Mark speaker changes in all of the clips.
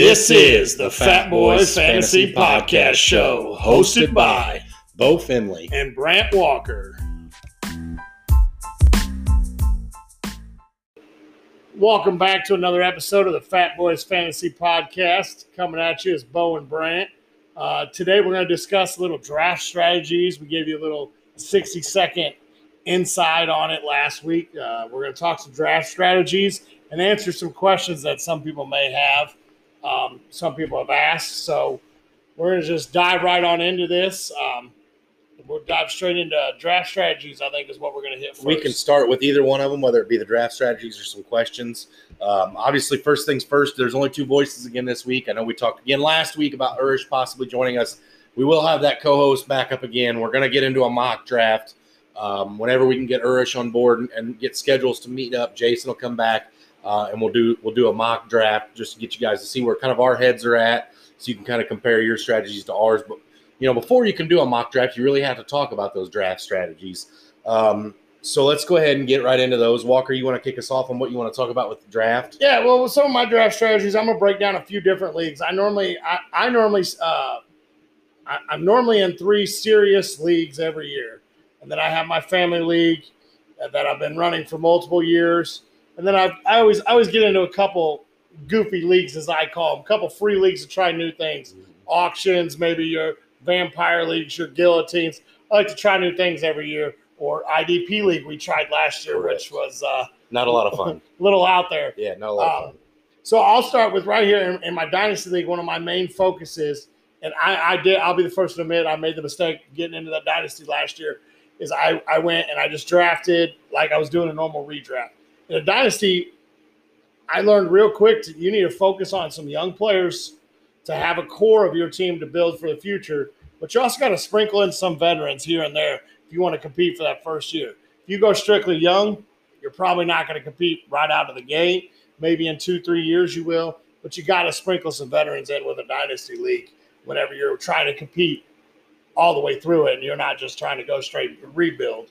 Speaker 1: This is the Fat Boys Fantasy Podcast Show, hosted by
Speaker 2: Bo Finley.
Speaker 1: and Brant Walker. Welcome back to another episode of the Fat Boys Fantasy Podcast. Coming at you is Bo and Brant. Uh, today we're going to discuss a little draft strategies. We gave you a little 60 second insight on it last week. Uh, we're going to talk some draft strategies and answer some questions that some people may have. Um, some people have asked. So we're going to just dive right on into this. Um, we'll dive straight into draft strategies, I think, is what we're going to hit first.
Speaker 2: We can start with either one of them, whether it be the draft strategies or some questions. Um, obviously, first things first, there's only two voices again this week. I know we talked again last week about Urish possibly joining us. We will have that co host back up again. We're going to get into a mock draft. Um, whenever we can get Urish on board and, and get schedules to meet up, Jason will come back uh, and we'll do we'll do a mock draft just to get you guys to see where kind of our heads are at, so you can kind of compare your strategies to ours. But you know, before you can do a mock draft, you really have to talk about those draft strategies. Um, so let's go ahead and get right into those. Walker, you want to kick us off on what you want to talk about with the draft?
Speaker 1: Yeah, well, with some of my draft strategies, I'm gonna break down a few different leagues. I normally, I, I normally, uh, I, I'm normally in three serious leagues every year, and then I have my family league that I've been running for multiple years, and then I, I always, I always get into a couple goofy leagues, as I call them, a couple free leagues to try new things, auctions, maybe your vampire leagues, your guillotines. I like to try new things every year. Or IDP league we tried last year,
Speaker 2: Correct.
Speaker 1: which was uh,
Speaker 2: Not a lot of fun.
Speaker 1: a little out there.
Speaker 2: Yeah, not a lot of
Speaker 1: Um,
Speaker 2: fun.
Speaker 1: so I'll start with right here in, in my dynasty league. One of my main focuses, and I, I did. I'll be the first to admit I made the mistake getting into that dynasty last year. Is I I went and I just drafted like I was doing a normal redraft. In a dynasty, I learned real quick that you need to focus on some young players to have a core of your team to build for the future. But you also got to sprinkle in some veterans here and there if you want to compete for that first year. If you go strictly young, you're probably not going to compete right out of the gate. Maybe in two, three years you will, but you got to sprinkle some veterans in with a dynasty league whenever you're trying to compete all the way through it and you're not just trying to go straight rebuild.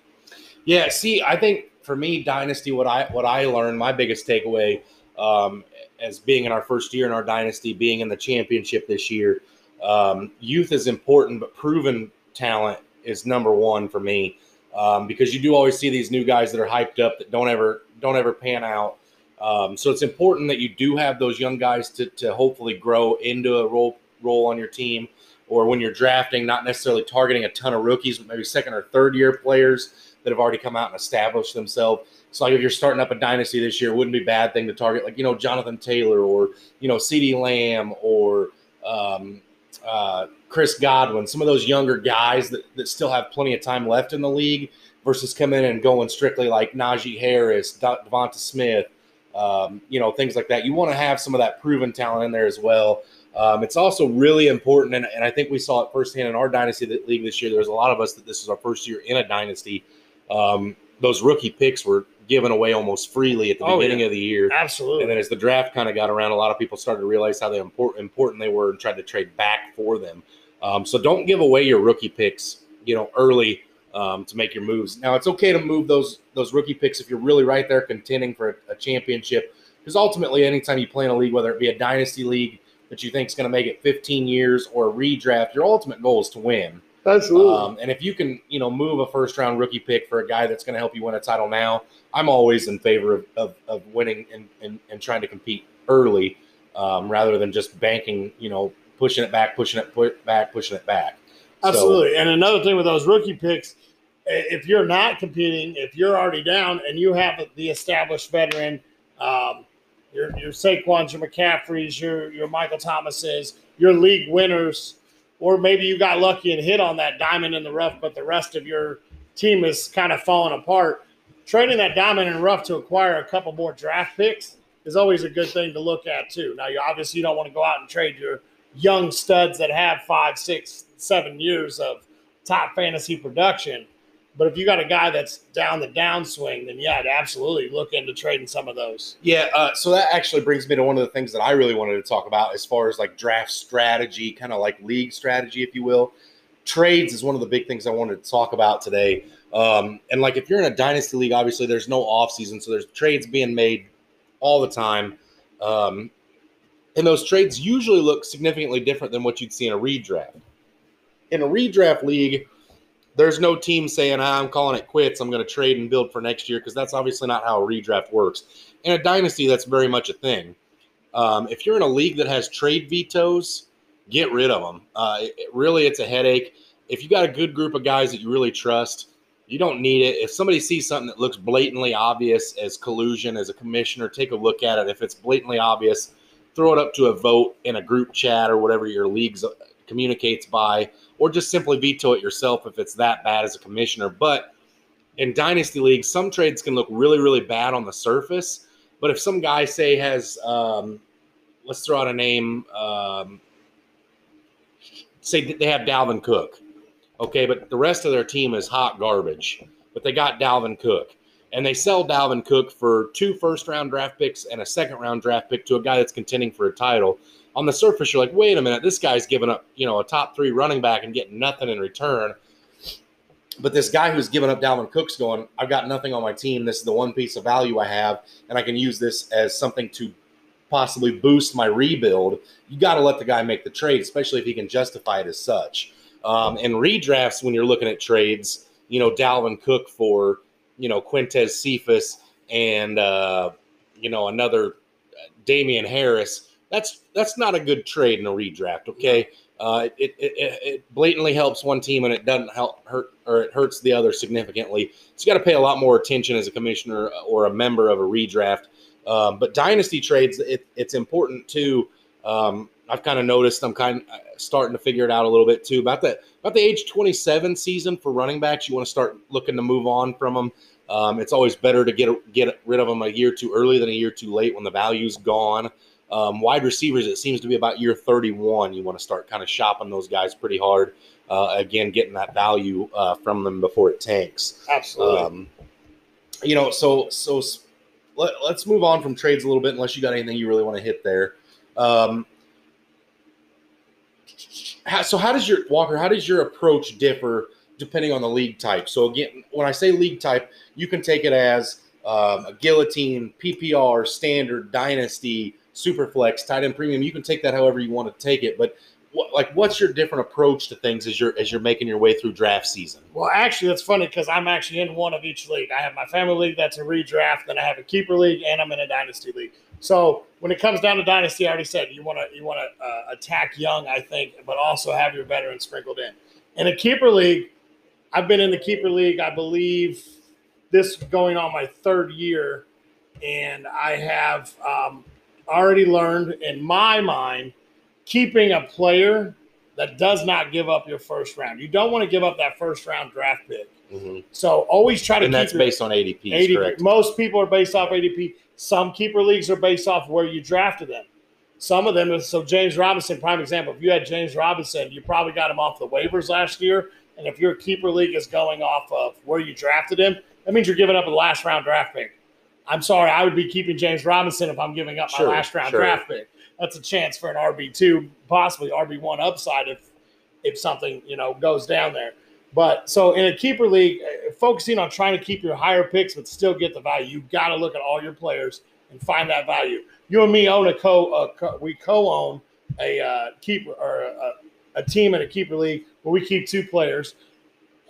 Speaker 2: Yeah, see, I think for me, dynasty, what I what I learned, my biggest takeaway um, as being in our first year in our dynasty, being in the championship this year, um, youth is important, but proven talent is number one for me um, because you do always see these new guys that are hyped up that don't ever don't ever pan out. Um, so it's important that you do have those young guys to, to hopefully grow into a role role on your team, or when you're drafting, not necessarily targeting a ton of rookies, but maybe second or third year players that have already come out and established themselves. So like if you're starting up a dynasty this year, it wouldn't be a bad thing to target like you know Jonathan Taylor or you know CeeDee Lamb or um, uh, Chris Godwin, some of those younger guys that, that still have plenty of time left in the league versus coming in and going strictly like Najee Harris, De- Devonta Smith, um, you know, things like that. You want to have some of that proven talent in there as well. Um, it's also really important, and, and I think we saw it firsthand in our dynasty league this year. There was a lot of us that this was our first year in a dynasty. Um, those rookie picks were given away almost freely at the
Speaker 1: Oh,
Speaker 2: beginning
Speaker 1: yeah.
Speaker 2: of the year.
Speaker 1: Absolutely.
Speaker 2: And then as the draft kind of got around, a lot of people started to realize how important important they were and tried to trade back for them. Um, so don't give away your rookie picks, you know, early um, to make your moves. Now it's okay to move those those rookie picks if you're really right there contending for a, a championship, because ultimately, anytime you play in a league, whether it be a dynasty league that you think is going to make it 15 years or a redraft, your ultimate goal is to win.
Speaker 1: Absolutely.
Speaker 2: Um, and if you can, you know, move a first round rookie pick for a guy that's going to help you win a title now, I'm always in favor of, of, of winning and, and, and trying to compete early um, rather than just banking, you know, pushing it back, pushing it put back, pushing it back. So-
Speaker 1: Absolutely. and another thing with those rookie picks, if you're not competing, if you're already down and you have the established veteran, um, your your Saquons, your McCaffreys, your your Michael Thomases, your league winners, or maybe you got lucky and hit on that diamond in the rough, but the rest of your team is kind of falling apart. Trading that diamond in the rough to acquire a couple more draft picks is always a good thing to look at too. Now, you obviously you don't want to go out and trade your young studs that have five, six, seven years of top fantasy production. But if you got a guy that's down the downswing, then yeah, I'd absolutely look into trading some of those.
Speaker 2: Yeah, uh, so that actually brings me to one of the things that I really wanted to talk about as far as like draft strategy, kind of like league strategy, if you will. Trades is one of the big things I wanted to talk about today. Um, and like if you're in a dynasty league, obviously there's no off season, so there's trades being made all the time. Um, And those trades usually look significantly different than what you'd see in a redraft. In a redraft league, there's no team saying, ah, I'm calling it quits. I'm going to trade and build for next year because that's obviously not how a redraft works. In a dynasty, that's very much a thing. Um, if you're in a league that has trade vetoes, get rid of them. Uh, it, really, it's a headache. If you got a good group of guys that you really trust, you don't need it. If somebody sees something that looks blatantly obvious as collusion as a commissioner, take a look at it. If it's blatantly obvious, throw it up to a vote in a group chat or whatever your league communicates by, or just simply veto it yourself if it's that bad as a commissioner. But in dynasty leagues, some trades can look really, really bad on the surface. But if some guy say has um, let's throw out a name. Um, say they have Dalvin Cook, okay, but the rest of their team is hot garbage. But they got Dalvin Cook, and they sell Dalvin Cook for two first round draft picks and a second round draft pick to a guy that's contending for a title. On the surface, you're like, wait a minute, this guy's giving up, you know, a top three running back and getting nothing in return. But this guy who's giving up Dalvin Cook's going, I've got nothing on my team. This is the one piece of value I have, and I can use this as something to possibly boost my rebuild, you got to let the guy make the trade, especially if he can justify it as such. Um, and redrafts, when you're looking at trades, you know, Dalvin Cook for, you know, Quintez Cephus and, uh, you know, another Damien Harris, that's that's not a good trade in a redraft, okay? Uh, it, it, it, blatantly helps one team and it doesn't help hurt or it hurts the other significantly. So you got to pay a lot more attention as a commissioner or a member of a redraft um, but dynasty trades, it, it's important too. Um, I've kind of noticed I'm kind of uh, starting to figure it out a little bit too. About the about the age 27 season for running backs, you want to start looking to move on from them. Um, it's always better to get get rid of them a year too early than a year too late when the value's gone. Um, wide receivers, it seems to be about year 31. You want to start kind of shopping those guys pretty hard. Uh, again, getting that value uh, from them before it tanks.
Speaker 1: Absolutely. Um,
Speaker 2: you know, so so let, us move on from trades a little bit, unless you got anything you really want to hit there. Um, how, so, how does your Walker? How does your approach differ depending on the league type? So, again, when I say league type, you can take it as um, a guillotine, PPR, standard, dynasty, superflex, tight end premium. You can take that however you want to take it, but what, like what's your different approach to things as you're as you're making your way through draft season?
Speaker 1: Well, actually, that's funny because I'm actually in one of each league. I have my family league that's a redraft, then I have a keeper league, and I'm in a dynasty league. So when it comes down to dynasty, I already said you want to you want to uh, attack young, I think, but also have your veterans sprinkled in. In a keeper league, I've been in the keeper league, I believe, this going on my third year, and I have um, already learned in my mind keeping a player that does not give up your first round. You don't want to give up that first round draft pick. Mm-hmm. So always try to.
Speaker 2: And that's based on ADP.
Speaker 1: ADP. Most people are based off ADP. Some keeper leagues are based off where you drafted them. Some of them. So James Robinson, prime example. If you had James Robinson, you probably got him off the waivers last year. And if your keeper league is going off of where you drafted him, that means you're giving up a last round draft pick. I'm sorry, I would be keeping James Robinson if I'm giving up my last round sure. draft pick that's a chance for an RB two, possibly RB one upside if if something you know goes down there. But so in a keeper league, uh, focusing on trying to keep your higher picks but still get the value, you got to look at all your players and find that value. You and me own a co, uh, co we co-own a uh, keeper or a, a team in a keeper league where we keep two players.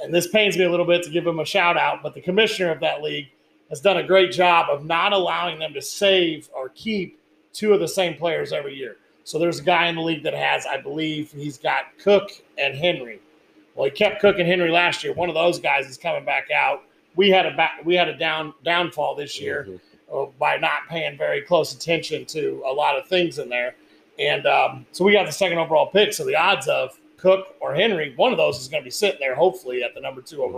Speaker 1: And this pains me a little bit to give them a shout out, but the commissioner of that league has done a great job of not allowing them to save or keep two of the same players every year. So there's a guy in the league that has, I believe, he's got Cook and Henry. Well, he kept Cook and Henry last year. One of those guys is coming back out. We had a back, we had a down downfall this year mm-hmm. by not paying very close attention to a lot of things in there, and um, so we got the second overall pick. So the odds of Cook or Henry, one of those is going to be sitting there, hopefully at the number two mm-hmm.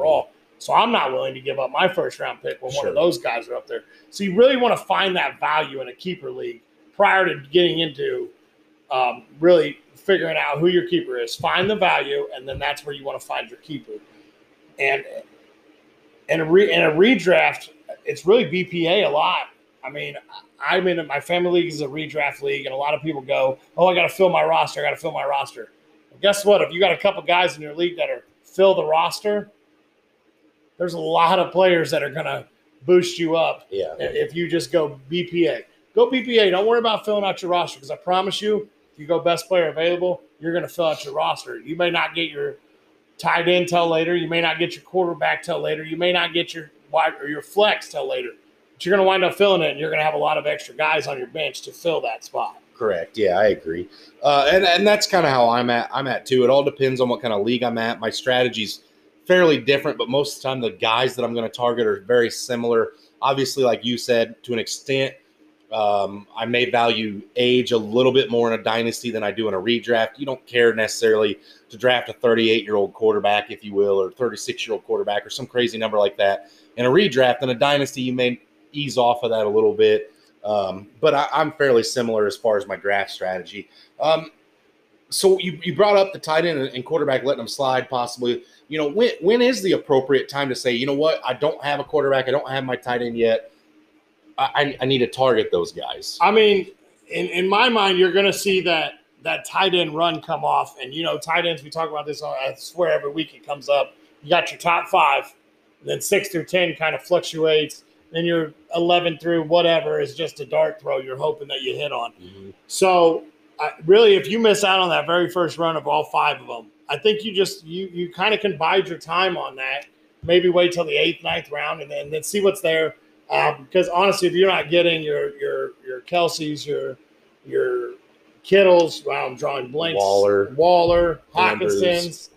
Speaker 1: So I'm not willing to give up my first round pick when sure. one of those guys are up there. So you really want to find that value in a keeper league prior to getting into um, really figuring out who your keeper is. Find the value, and then that's where you want to find your keeper. And in a, re, in a redraft, it's really BPA a lot. I mean, I'm in my family league is a redraft league, and a lot of people go, "Oh, I got to fill my roster. I got to fill my roster." Well, guess what? If you got a couple guys in your league that are fill the roster, there's a lot of players that are going to boost you up.
Speaker 2: Yeah.
Speaker 1: If you just go BPA go BPA. Don't worry about filling out your roster because I promise you, if you go best player available, you're going to fill out your roster. You may not get your tight end till later. You may not get your quarterback till later. You may not get your wide or your flex till later. But you're going to wind up filling it, and you're going to have a lot of extra guys on your bench to fill that spot.
Speaker 2: Correct. Yeah, I agree. Uh, and and that's kind of how I'm at. I'm at too. It all depends on what kind of league I'm at. My strategy's fairly different, but most of the time the guys that I'm going to target are very similar. Obviously, like you said, to an extent, um, I may value age a little bit more in a dynasty than I do in a redraft. You don't care necessarily to draft a 38 year old quarterback, if you will, or 36 year old quarterback, or some crazy number like that. In a redraft, in a dynasty, you may ease off of that a little bit. Um, but I, am fairly similar as far as my draft strategy. Um, so you, you brought up the tight end and quarterback letting them slide possibly. You know, when when is the appropriate time to say, you know what, I don't have a quarterback, I don't have my tight end yet. I, I need to target those guys.
Speaker 1: I mean, in, in my mind, you're going to see that that tight end run come off, and you know, tight ends. We talk about this. I swear every week it comes up. You got your top five, then six through ten kind of fluctuates then your 11 through whatever is just a dart throw you're hoping that you hit on. Mm-hmm. So, I, really, if you miss out on that very first run of all five of them, I think you just you you kind of can bide your time on that. Maybe wait till the eighth, ninth round, and then then see what's there. Um, because honestly, if you're not getting your your your Kelce's, your your Kittles, wow, I'm drawing blanks.
Speaker 2: Waller,
Speaker 1: Waller, Hockenson's.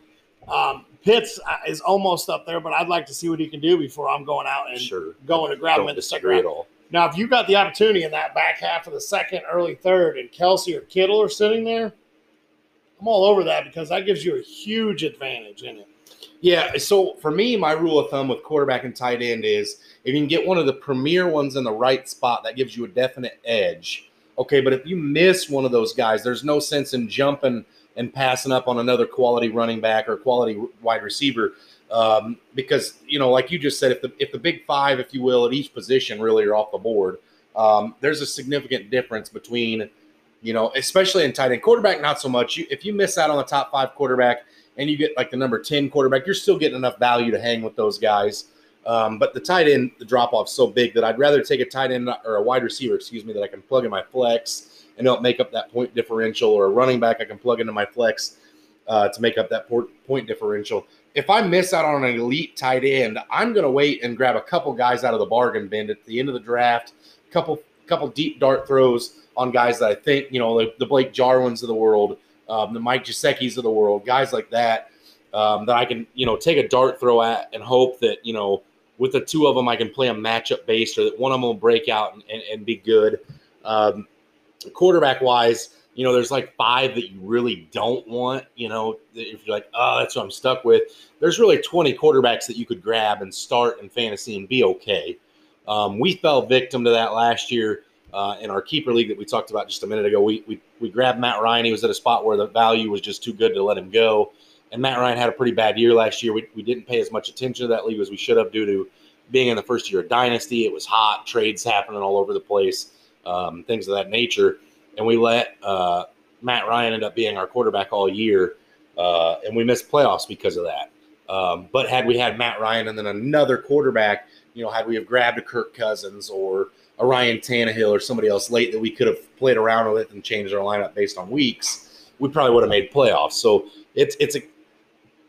Speaker 1: Um, Pitts uh, is almost up there, but I'd like to see what he can do before I'm going out and
Speaker 2: sure.
Speaker 1: going to grab
Speaker 2: Don't
Speaker 1: him in the second round. Now, if you've got the opportunity in that back half of the second, early third, and Kelce or Kittle are sitting there, I'm all over that because that gives you a huge advantage in it.
Speaker 2: Yeah. So for me, my rule of thumb with quarterback and tight end is if you can get one of the premier ones in the right spot, that gives you a definite edge. Okay. But if you miss one of those guys, there's no sense in jumping – and passing up on another quality running back or quality wide receiver. Um, because you know, like you just said, if the if the big five, if you will, at each position really are off the board, um, there's a significant difference between, you know, especially in tight end quarterback, not so much. You, if you miss out on the top five quarterback and you get like the number ten quarterback, you're still getting enough value to hang with those guys. Um, but the tight end, the drop off so big that I'd rather take a tight end or a wide receiver, excuse me, that I can plug in my flex and help make up that point differential, or a running back I can plug into my flex uh, to make up that point differential. If I miss out on an elite tight end, I'm going to wait and grab a couple guys out of the bargain bin at the end of the draft, couple couple deep dart throws on guys that I think you know the, the Blake Jarwins of the world, um, the Mike Gesicki's of the world, guys like that um, that I can you know take a dart throw at and hope that you know with the two of them I can play a matchup based or that one of them will break out and, and, and be good. Um, quarterback wise, you know, there's like five that you really don't want. You know, if you're like, oh, that's what I'm stuck with. There's really 20 quarterbacks that you could grab and start in fantasy and be okay. Um, we fell victim to that last year uh, in our keeper league that we talked about just a minute ago. We, we we grabbed Matt Ryan. He was at a spot where the value was just too good to let him go. And Matt Ryan had a pretty bad year last year. We, we didn't pay as much attention to that league as we should have due to being in the first year of Dynasty. It was hot, trades happening all over the place, um, things of that nature and we let uh, Matt Ryan end up being our quarterback all year, uh, and we missed playoffs because of that. Um, but had we had Matt Ryan and then another quarterback, you know, had we have grabbed a Kirk Cousins or a Ryan Tannehill or somebody else late that we could have played around with and changed our lineup based on weeks, we probably would have made playoffs. So it's it's a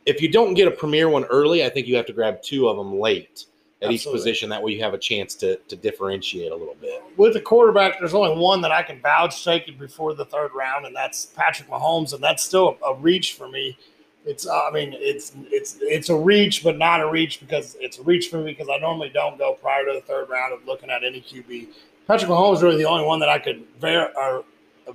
Speaker 2: if you don't get a premier one early, I think you have to grab two of them late at Absolutely. each position. That way, you have a chance to to differentiate a little bit.
Speaker 1: With the quarterback, there's only one that I can vouch taking before the third round, and that's Patrick Mahomes, and that's still a, a reach for me. It's, uh, I mean, it's it's it's a reach, but not a reach because it's a reach for me because I normally don't go prior to the third round of looking at any QB. Patrick Mahomes is really the only one that I could ver- or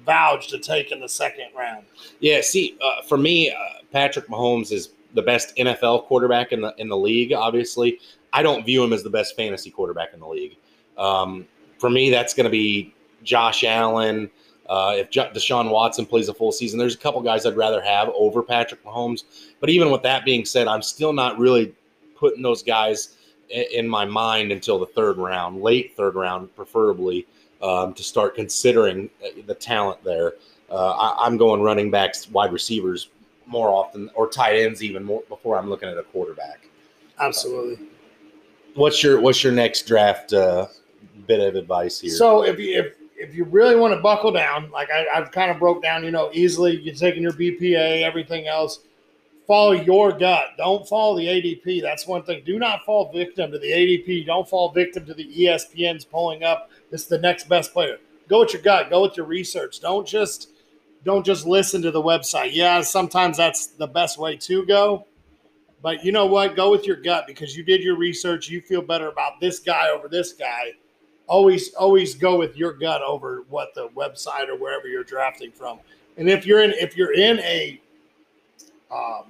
Speaker 1: vouch to take in the second round.
Speaker 2: Yeah, see, uh, for me, uh, Patrick Mahomes is the best NFL quarterback in the in the league. Obviously, I don't view him as the best fantasy quarterback in the league. Um, for me, that's going to be Josh Allen. Uh, if Deshaun Watson plays a full season, there's a couple guys I'd rather have over Patrick Mahomes. But even with that being said, I'm still not really putting those guys in my mind until the third round, late third round, preferably, um, to start considering uh, the talent there. Uh, I, am going running backs, wide receivers more often, or tight ends even more before I'm looking at a quarterback.
Speaker 1: Absolutely
Speaker 2: what's your what's your next draft uh, bit of advice here?
Speaker 1: So if you, if if you really want to buckle down, like I, I've kind of broke down, you know, easily, you're taking your BPA, everything else. Follow your gut. Don't follow the ADP. That's one thing. Do not fall victim to the ADP. Don't fall victim to the ESPN's pulling up. It's the next best player. Go with your gut. Go with your research. Don't just don't just listen to the website. Yeah, sometimes that's the best way to go. But you know what? Go with your gut because you did your research. You feel better about this guy over this guy. Always, always go with your gut over what the website or wherever you're drafting from. And if you're in, if you're in a um,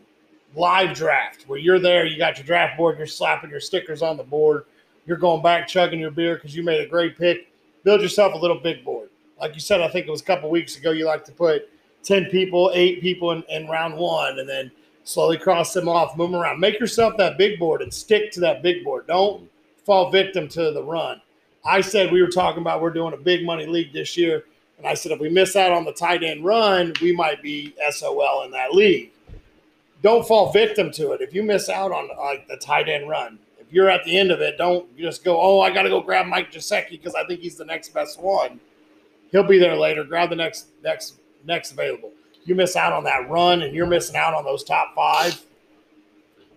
Speaker 1: live draft where you're there, you got your draft board, you're slapping your stickers on the board, you're going back chugging your beer because you made a great pick. Build yourself a little big board. Like you said, I think it was a couple weeks ago. You like to put ten people, eight people in, in round one, and then slowly cross them off, move them around. Make yourself that big board and stick to that big board. Don't fall victim to the run. I said we were talking about we're doing a big money league this year, and I said if we miss out on the tight end run, we might be SOL in that league. Don't fall victim to it. If you miss out on like the tight end run, if you're at the end of it, don't just go, oh, I got to go grab Mike Gesicki because I think he's the next best one. He'll be there later. Grab the next next next available you miss out on that run and you're missing out on those top five,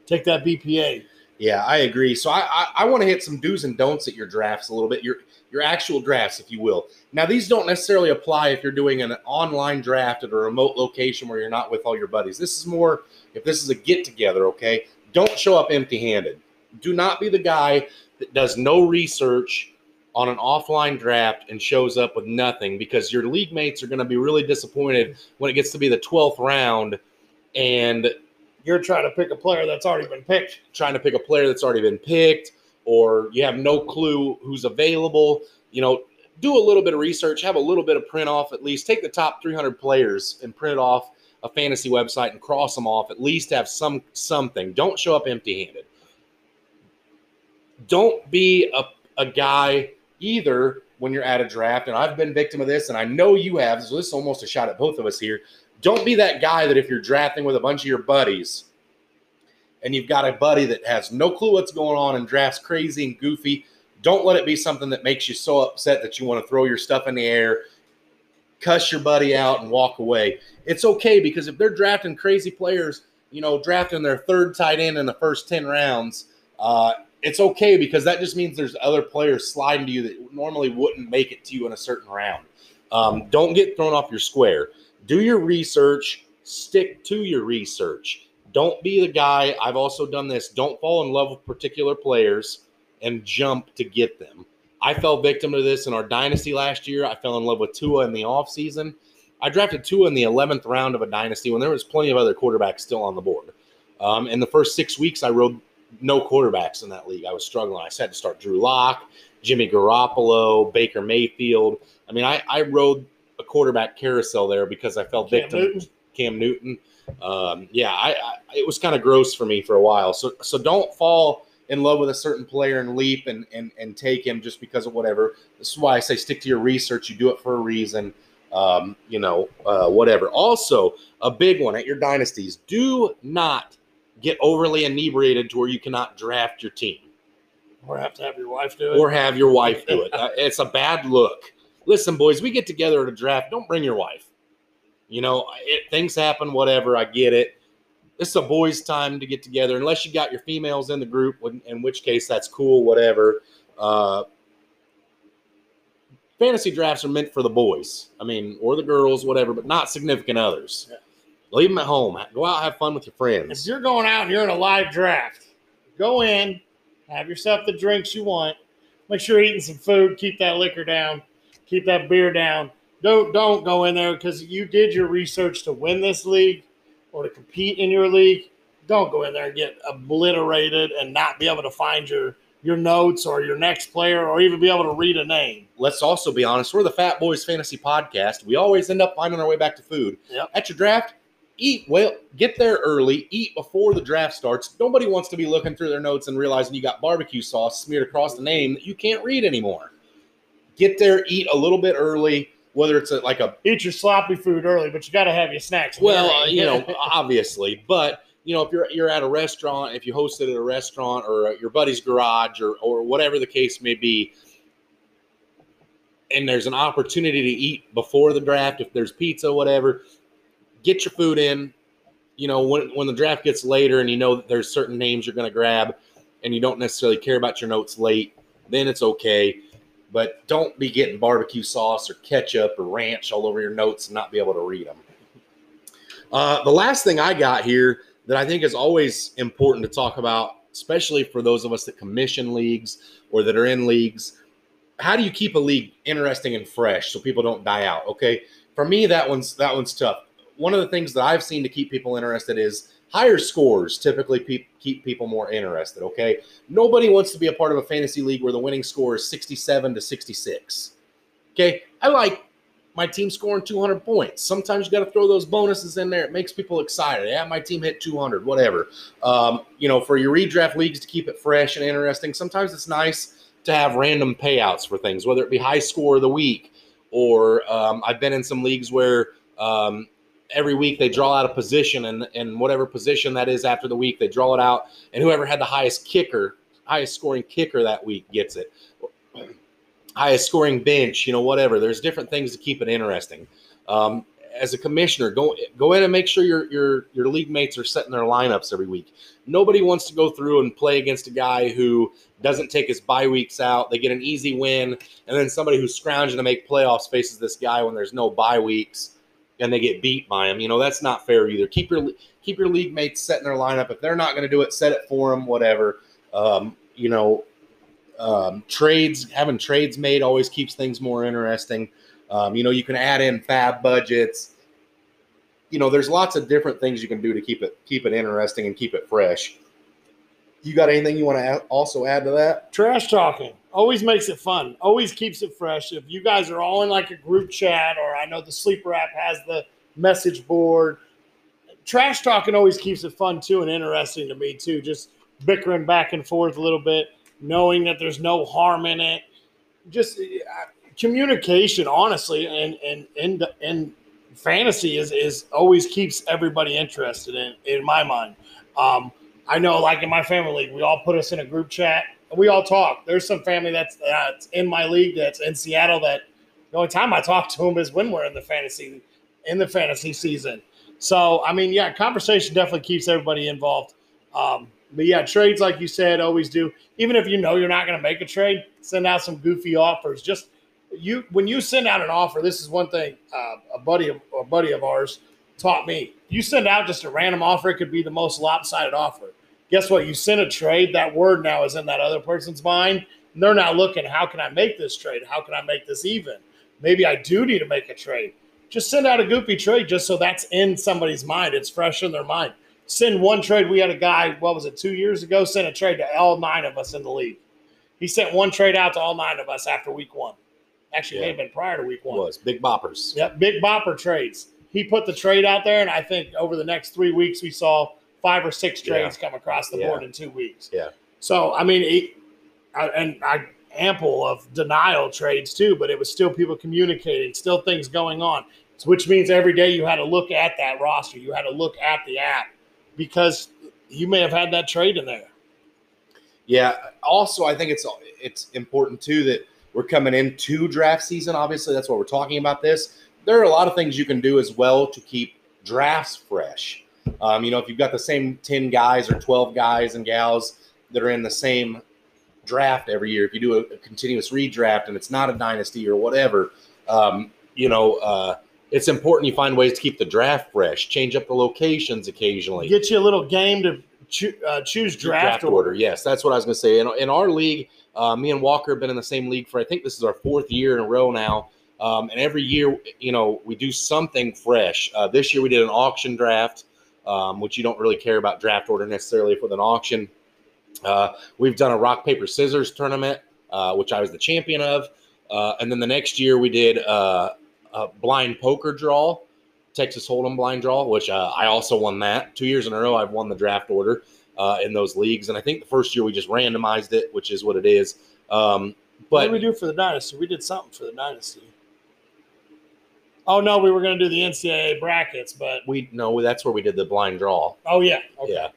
Speaker 1: take that BPA.
Speaker 2: Yeah, I agree. So I I, I want to hit some do's and don'ts at your drafts a little bit. Your your actual drafts, if you will. Now these don't necessarily apply if you're doing an online draft at a remote location where you're not with all your buddies. This is more if this is a get together. Okay, don't show up empty handed. Do not be the guy that does no research on an offline draft and shows up with nothing because your league mates are going to be really disappointed when it gets to be the 12th round and
Speaker 1: you're trying to pick a player that's already been picked.
Speaker 2: Trying to pick a player that's already been picked, or you have no clue who's available. You know, do a little bit of research, have a little bit of print off at least. Take the top 300 players and print it off a fantasy website and cross them off. At least have some something. Don't show up empty handed. Don't be a, a guy either when you're at a draft, and I've been victim of this, and I know you have. So this is almost a shot at both of us here. Don't be that guy that if you're drafting with a bunch of your buddies, and you've got a buddy that has no clue what's going on and drafts crazy and goofy, don't let it be something that makes you so upset that you want to throw your stuff in the air, cuss your buddy out, and walk away. It's okay because if they're drafting crazy players, you know, drafting their third tight end in the first 10 rounds, uh, it's okay because that just means there's other players sliding to you that normally wouldn't make it to you in a certain round. Um, don't get thrown off your square. Do your research. Stick to your research. Don't be the guy. I've also done this. Don't fall in love with particular players and jump to get them. I fell victim to this in our dynasty last year. I fell in love with Tua in the offseason. I drafted Tua in the 11th round of a dynasty when there was plenty of other quarterbacks still on the board. Um, in the first six weeks, I rode no quarterbacks in that league. I was struggling. I had to start Drew Lock, Jimmy Garoppolo, Baker Mayfield. I mean, I, I rode a quarterback carousel there because I fell
Speaker 1: Cam
Speaker 2: victim.
Speaker 1: Newton.
Speaker 2: Cam Newton. Um, yeah, I, I it was kind of gross for me for a while. So so don't fall in love with a certain player and leap and and and take him just because of whatever. This is why I say stick to your research. You do it for a reason. Um, you know, uh, whatever. Also, a big one at your dynasties: do not get overly inebriated to where you cannot draft your team
Speaker 1: Or have to have your wife do it.
Speaker 2: or have your wife do it. Uh, it's a bad look. Listen, boys, we get together at a draft. Don't bring your wife. You know, it, things happen, whatever. I get it. This is a boys' time to get together, unless you got your females in the group, in, in which case that's cool, whatever. Uh, fantasy drafts are meant for the boys. I mean, or the girls, whatever, but not significant others.
Speaker 1: Yeah.
Speaker 2: Leave them at home. Go out, have fun with your
Speaker 1: if
Speaker 2: friends.
Speaker 1: you're going out and you're in a live draft, go in, have yourself the drinks you want. Make sure you're eating some food. Keep that liquor down. Keep that beer down. Don't don't go in there because you did your research to win this league or to compete in your league. Don't go in there and get obliterated and not be able to find your your notes or your next player or even be able to read a name.
Speaker 2: let's also be honest, we're the Fat Boys Fantasy Podcast. We always end up finding our way back to food.
Speaker 1: Yep.
Speaker 2: At your draft, eat well, get there early, eat before the draft starts. Nobody wants to be looking through their notes and realizing you got barbecue sauce smeared across the name that you can't read anymore. Get there, eat a little bit early, whether it's a, like a
Speaker 1: Eat your sloppy food early, but you got to have your snacks.
Speaker 2: well, uh, you know, obviously, but you know, if you're you're at a restaurant, if you hosted at a restaurant or at your buddy's garage or or whatever the case may be, and there's an opportunity to eat before the draft, if there's pizza, whatever, get your food in. You know, when when the draft gets later and you know that there's certain names you're going to grab, and you don't necessarily care about your notes late, then it's okay. But don't be getting barbecue sauce or ketchup or ranch all over your notes and not be able to read them. Uh, the last thing I got here that I think is always important to talk about, especially for those of us that commission leagues or that are in leagues, how do you keep a league interesting and fresh so people don't die out? Okay, for me that one's that one's tough. One of the things that I've seen to keep people interested is higher scores typically pe- keep people more interested. Okay, nobody wants to be a part of a fantasy league where the winning score is sixty-seven to sixty-six. Okay, I like my team scoring 200 points. Sometimes you got to throw those bonuses in there. It makes people excited. Yeah, my team hit 200, whatever. Um, you know, for your redraft leagues to keep it fresh and interesting, sometimes it's nice to have random payouts for things, whether it be high score of the week or um, I've been in some leagues where um, every week they draw out a position and, and whatever position that is after the week, they draw it out. And whoever had the highest kicker, highest scoring kicker that week gets it highest scoring bench, you know, whatever. There's different things to keep it interesting. Um, as a commissioner, go go in and make sure your your your league mates are setting their lineups every week. Nobody wants to go through and play against a guy who doesn't take his bye weeks out. They get an easy win, and then somebody who's scrounging to make playoffs faces this guy when there's no bye weeks, and they get beat by them. You know that's not fair either. Keep your keep your league mates setting their lineup. If they're not going to do it, set it for them. Whatever. Um, you know, um, trades, having trades made always keeps things more interesting. Um, you know, you can add in FAAB budgets. You know, there's lots of different things you can do to keep it keep it interesting and keep it fresh. You got anything you want to also add to that?
Speaker 1: Trash talking always makes it fun. Always keeps it fresh. If you guys are all in like a group chat, or I know the sleeper app has the message board. Trash talking always keeps it fun too and interesting to me too. Just bickering back and forth a little bit knowing that there's no harm in it. Just uh, communication, honestly, and and and and fantasy is is always keeps everybody interested in in my mind. Um, I know, like in my family we all put us in a group chat we all talk. There's some family that's that's in my league that's in Seattle that the only time I talk to them is when we're in the fantasy in the fantasy season. So I mean, yeah, conversation definitely keeps everybody involved. Um, but yeah, trades like you said always do. Even if you know you're not going to make a trade, send out some goofy offers. Just you when you send out an offer. This is one thing uh, a buddy of a buddy of ours taught me. You send out just a random offer, it could be the most lopsided offer. Guess what? You send a trade. That word now is in that other person's mind. And they're not looking. How can I make this trade? How can I make this even? Maybe I do need to make a trade. Just send out a goofy trade just so that's in somebody's mind. It's fresh in their mind send one trade. We had a guy, what was it, two years ago, sent a trade to all nine of us in the league. He sent one trade out to all nine of us after week one. Actually, yeah. may have been prior to week one.
Speaker 2: It was big boppers.
Speaker 1: Yep, big bopper trades. He put the trade out there, and I think over the next three weeks, we saw five or six trades yeah. come across the yeah. board in two weeks.
Speaker 2: Yeah.
Speaker 1: So I mean, he, I, and I ample of denial trades too, but it was still people communicating, still things going on. which means every day you had to look at that roster, you had to look at the app, because you may have had that trade in there.
Speaker 2: Yeah. Also, I think it's it's important too that we're coming into draft season. Obviously, that's what we're talking about. This there are a lot of things you can do as well to keep drafts fresh. Um, you know, if you've got the same ten guys or twelve guys and gals that are in the same draft every year, if you do a, a continuous redraft and it's not a dynasty or whatever, um, you know. Uh, it's important you find ways to keep the draft fresh, change up the locations occasionally.
Speaker 1: Get you a little game to cho- uh, choose draft, draft order. order.
Speaker 2: Yes, that's what I was going to say. In, in our league, uh, me and Walker have been in the same league for I think this is our fourth year in a row now. Um, and every year, you know, we do something fresh. Uh, this year we did an auction draft, um, which you don't really care about draft order necessarily with an auction. Uh, we've done a rock paper scissors tournament, uh, which I was the champion of. Uh, and then the next year we did a blind poker draw, Texas Hold'em blind draw, which uh, I also won that two years in a row. I've won the draft order uh, in those leagues, and I think the first year we just randomized it, which is what it is. Um, but
Speaker 1: what did we do for the dynasty? We did something for the dynasty. Oh no, we were going to do the NCAA brackets, but
Speaker 2: we no, that's where we did the blind draw.
Speaker 1: Oh yeah,
Speaker 2: okay. yeah.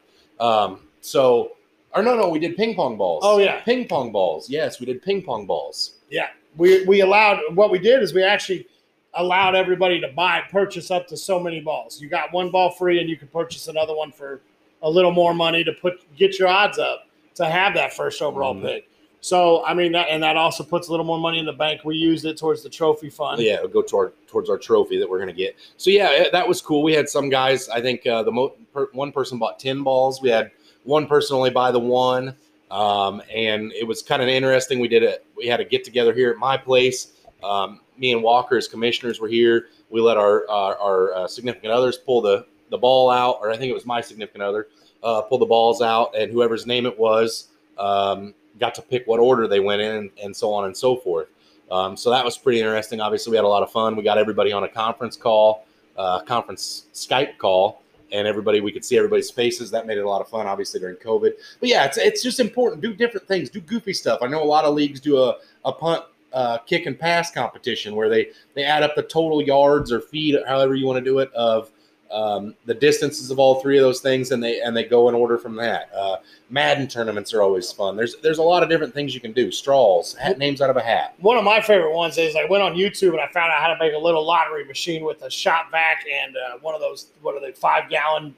Speaker 2: Um, so, or no, no, we did ping pong balls.
Speaker 1: Oh yeah,
Speaker 2: ping pong balls. Yes, we did ping pong balls.
Speaker 1: Yeah, we we allowed what we did is we actually allowed everybody to buy purchase up to so many balls. You got one ball free, and you can purchase another one for a little more money to put get your odds up to have that first overall
Speaker 2: Mhm.
Speaker 1: pick. So I mean, that, and that also puts a little more money in the bank. We used it towards the trophy fund.
Speaker 2: Yeah, it'll go toward towards our trophy that we're to get. So yeah, that was cool. We had some guys. I think uh, the mo- per- one person bought ten balls. We had one person only buy the one, um, and it was kind of interesting. We did it. We had a get together here at my place. Um, me and Walker as commissioners were here. We let our our, our uh, significant others pull the the ball out, or I think it was my significant other uh, pull the balls out, and whoever's name it was um, got to pick what order they went in, and so on and so forth. Um, so that was pretty interesting. Obviously, we had a lot of fun. We got everybody on a conference call, uh, conference Skype call, and everybody we could see everybody's faces. That made it a lot of fun. Obviously during COVID, but yeah, it's it's just important. Do different things. Do goofy stuff. I know a lot of leagues do a a punt. Uh, kick and pass competition where they they add up the total yards or feet, however you want to do it, of um, the distances of all three of those things, and they and they go in order from that. Uh, Madden tournaments are always fun. There's there's a lot of different things you can do. Straws, hat names out of a hat.
Speaker 1: One of my favorite ones is I went on YouTube and I found out how to make a little lottery machine with a shop vac and uh, one of those what are they five gallon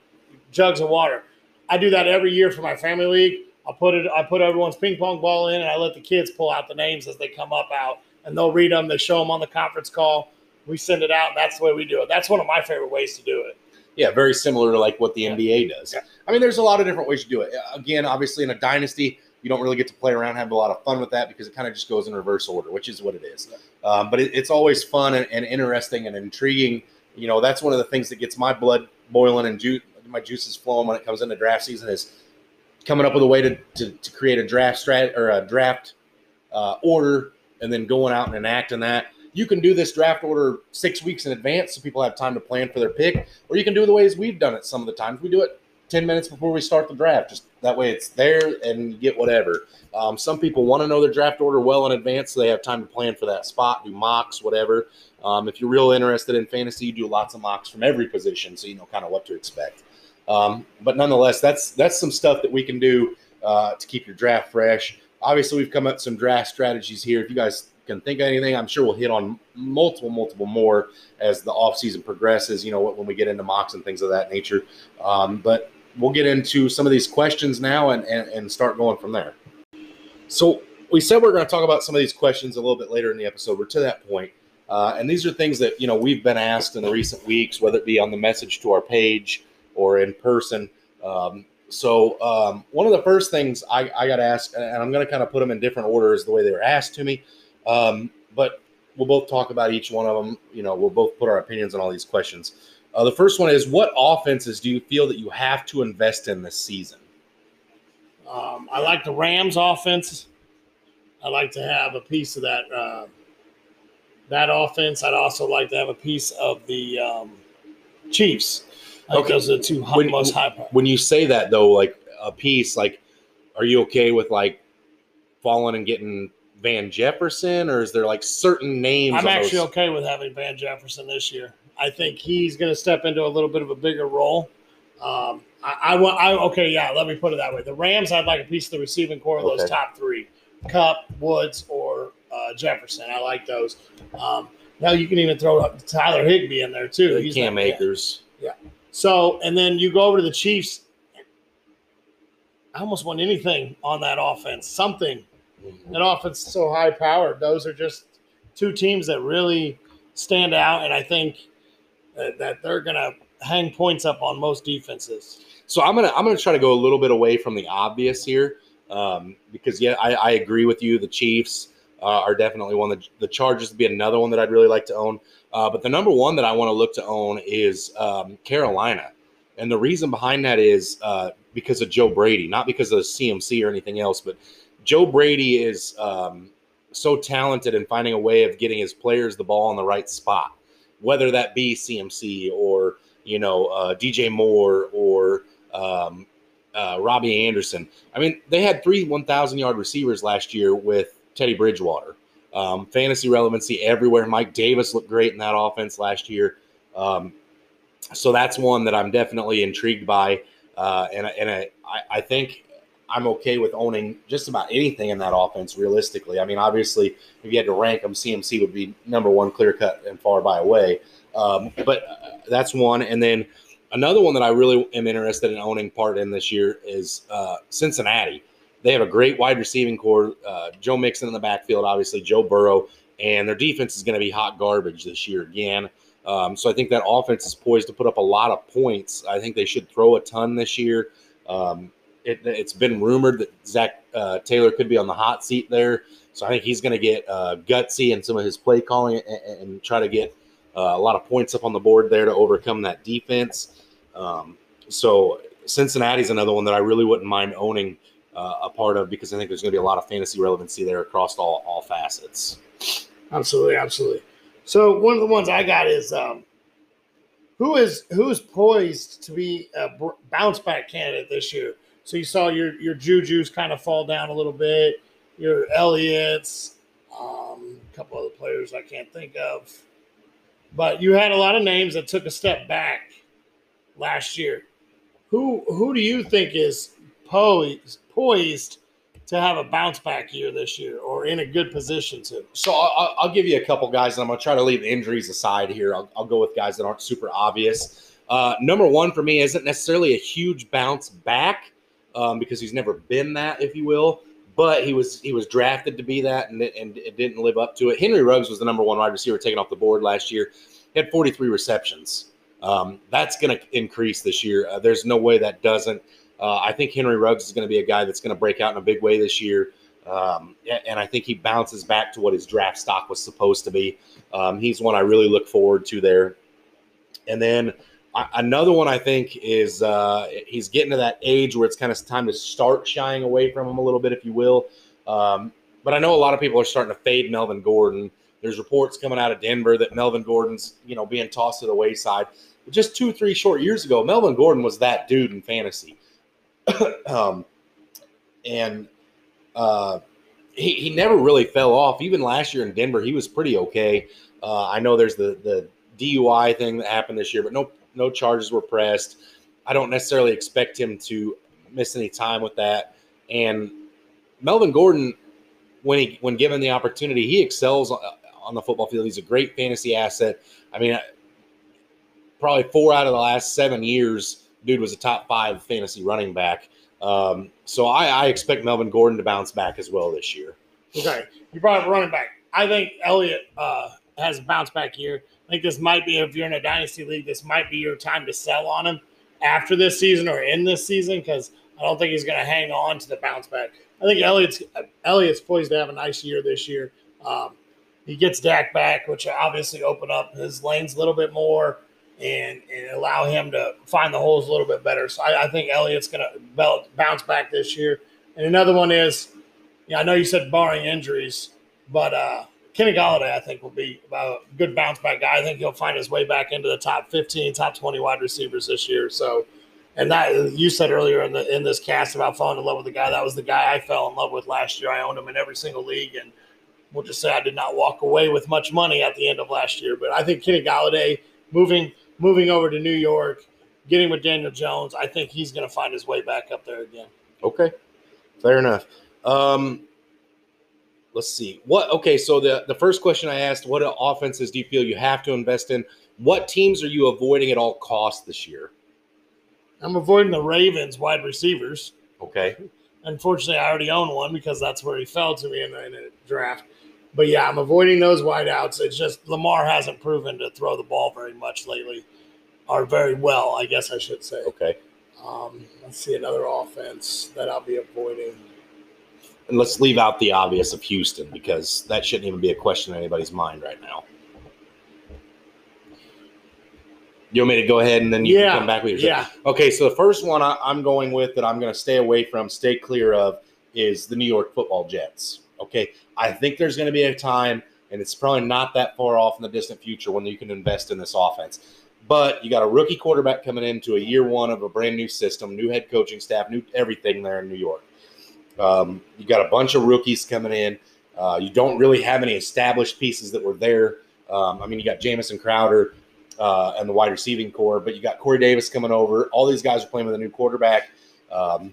Speaker 1: jugs of water. I do that every year for my family league. I put it I put everyone's ping pong ball in and I let the kids pull out the names as they come up out and they'll read them. They show them on the conference call. We send it out. And that's the way we do it. That's one of my favorite ways to do it.
Speaker 2: Yeah, very similar to like what the NBA does.
Speaker 1: Yeah.
Speaker 2: I mean, there's a lot of different ways to do it. Again, obviously, in a dynasty, you don't really get to play around, have a lot of fun with that because it kind of just goes in reverse order, which is what it is. Um, but it, it's always fun and, and interesting and intriguing. You know, that's one of the things that gets my blood boiling and ju- my juices flowing when it comes into draft season is coming up with a way to, to, to create a draft strat or a draft uh, order and then going out and enacting that. You can do this draft order six weeks in advance so people have time to plan for their pick, or you can do the ways we've done it some of the times. We do it 10 minutes before we start the draft. Just that way it's there and you get whatever. Um, some people want to know their draft order well in advance so they have time to plan for that spot, do mocks, whatever. Um, if you're real interested in fantasy, you do lots of mocks from every position so you know kind of what to expect. Um, but nonetheless, that's that's some stuff that we can do uh, to keep your draft fresh. Obviously, we've come up with some draft strategies here. If you guys can think of anything, I'm sure we'll hit on multiple, multiple more as the offseason progresses, you know, when we get into mocks and things of that nature. Um, but we'll get into some of these questions now and, and, and start going from there. So we said we are going to talk about some of these questions a little bit later in the episode. We're to that point. Uh, and these are things that, you know, we've been asked in the recent weeks, whether it be on the message to our page or in person. Um, so um, one of the first things I, I got asked, and I'm going to kind of put them in different orders the way they were asked to me. Um, but we'll both talk about each one of them. You know, we'll both put our opinions on all these questions. Uh, the first one is what offenses do you feel that you have to invest in this season?
Speaker 1: Um, I like the Rams offense. I like to have a piece of that uh, that offense. I'd also like to have a piece of the um, Chiefs. I
Speaker 2: Okay.
Speaker 1: those are the two
Speaker 2: When-
Speaker 1: most high.
Speaker 2: When you say that though, like a piece, like are you okay with like falling and getting Van Jefferson, or is there like certain names?
Speaker 1: I'm actually
Speaker 2: those?
Speaker 1: okay with having Van Jefferson this year. I think he's going to step into a little bit of a bigger role. Um, I, I want. I okay, yeah. Let me put it that way. The Rams, I'd like a piece of the receiving core of those top three: Kupp, Woods, or uh, Jefferson. I like those. Um, now you can even throw Tyler Higbee in there too. He's
Speaker 2: Cam
Speaker 1: not bad.
Speaker 2: Akers.
Speaker 1: So, and then you go over to the Chiefs. I almost want anything on that offense. Something. That offense so high powered. Those are just two teams that really stand out, and I think that, that they're to hang points up on most defenses.
Speaker 2: So I'm gonna I'm gonna try to go a little bit away from the obvious here, um, because yeah, I, I agree with you. The Chiefs uh, are definitely one. The, the Chargers would be another one that I'd really like to own. Uh, but the number one that I want to look to own is um, Carolina, and the reason behind that is uh, because of Joe Brady, not because of CMC or anything else, but Joe Brady is um, so talented in finding a way of getting his players the ball in the right spot, whether that be CMC or you know uh, DJ Moore or um, uh, Robbie Anderson. I mean, they had three 1,000 yard receivers last year with Teddy Bridgewater. Um, fantasy relevancy everywhere. Mike Davis looked great in that offense last year. Um, so that's one that I'm definitely intrigued by. Uh, and and I, I- I think I'm okay with owning just about anything in that offense. Realistically, I mean, obviously, if you had to rank them, CMC would be number one, clear cut and far by away. Um, but uh, that's one, and then another one that I really am interested in owning part in this year is uh, Cincinnati. They have a great wide receiving core. Uh, Joe Mixon in the backfield, obviously Joe Burrow, and their defense is going to be hot garbage this year again. Um, so I think that offense is poised to put up a lot of points. I think they should throw a ton this year. Um, it, has been rumored that Zac uh, Taylor could be on the hot seat there. So I think he's going to get uh, gutsy in some of his play calling and, and try to get uh, a lot of points up on the board there to overcome that defense. Um, so Cincinnati's another one that I really wouldn't mind owning uh, a part of because I think there's going to be a lot of fantasy relevancy there across all, all facets.
Speaker 1: Absolutely, absolutely. So one of the ones I got is um, who is who is poised to be a bounce back candidate this year. So you saw your your Juju's kind of fall down a little bit. Your Elliott's, um, a couple other players I can't think of, but you had a lot of names that took a step back last year. Who who do you think is poised poised to have a bounce back year this year or in a good position to?
Speaker 2: So I'll, I'll give you a couple guys, and I'm going to try to leave injuries aside here. I'll, I'll go with guys that aren't super obvious. Uh, number one for me isn't necessarily a huge bounce back um, because he's never been that, if you will. But he was he was drafted to be that, and, and it didn't live up to it. Henry Ruggs was the number one wide receiver taken off the board last year. He had 43 receptions. Um, that's going to increase this year. Uh, there's no way that doesn't. Uh, I think Henry Ruggs is going to be a guy that's going to break out in a big way this year. Um, and I think he bounces back to what his draft stock was supposed to be. Um, he's one I really look forward to there. And then Another one I think is uh, he's getting to that age where it's kind of time to start shying away from him a little bit, if you will. Um, but I know a lot of people are starting to fade Melvin Gordon. There's reports coming out of Denver that Melvin Gordon's, you know, being tossed to the wayside. But just two, three short years ago, Melvin Gordon was that dude in fantasy. um, and uh, he, he never really fell off. Even last year in Denver, he was pretty okay. Uh, I know there's the the DUI thing that happened this year, but no no charges were pressed. I don't necessarily expect him to miss any time with that. And Melvin Gordon, when he when given the opportunity, he excels on the football field. He's a great fantasy asset. I mean, probably four out of the last seven years, dude was a top five fantasy running back. Um, so I, I, expect Melvin Gordon to bounce back as well this year.
Speaker 1: Okay, you brought up running back. I think Elliott uh, has a bounce back year. I think this might be if you're in a dynasty league, this might be your time to sell on him after this season or in this season because I don't think he's going to hang on to the bounce back. I think Elliott's Elliott's poised to have a nice year this year. Um, he gets Dak back, which obviously open up his lanes a little bit more and, and allow him to find the holes a little bit better. So I, I think Elliott's going to bounce back this year. And another one is, yeah, I know you said barring injuries, but uh, Kenny Golladay, I think, will be a good bounce back guy. I think he'll find his way back into the top 15, top 20 wide receivers this year. So, and that you said earlier in the in this cast about falling in love with the guy. That was the guy I fell in love with last year. I owned him in every single league, and we'll just say I did not walk away with much money at the end of last year. But I think Kenny Golladay moving moving over to New York, getting with Daniel Jones, I think he's going to find his way back up there again.
Speaker 2: Okay, fair enough. Um, let's see what. Okay, so the the first question I asked: What offenses do you feel you have to invest in? What teams are you avoiding at all costs this year?
Speaker 1: I'm avoiding the Ravens wide receivers.
Speaker 2: Okay.
Speaker 1: Unfortunately, I already own one because that's where he fell to me in, in a draft. But yeah, I'm avoiding those wideouts. It's just Lamar hasn't proven to throw the ball very much lately, or very well, I guess I should say.
Speaker 2: Okay.
Speaker 1: Um, let's see another offense that I'll be avoiding.
Speaker 2: And let's leave out the obvious of Houston because that shouldn't even be a question in anybody's mind right now. You want me to go ahead and then you yeah, can come back with your
Speaker 1: Yeah.
Speaker 2: Okay, so the first one I, I'm going with that I'm going to stay away from, stay clear of, is the New York Football Jets. Okay, I think there's going to be a time, and it's probably not that far off in the distant future when you can invest in this offense. But you got a rookie quarterback coming into a year one of a brand new system, new head coaching staff, new everything there in New York. Um, you got a bunch of rookies coming in. Uh, you don't really have any established pieces that were there. Um, I mean, you got Jamison Crowder uh, and the wide receiving core, but you got Corey Davis coming over. All these guys are playing with a new quarterback. Um,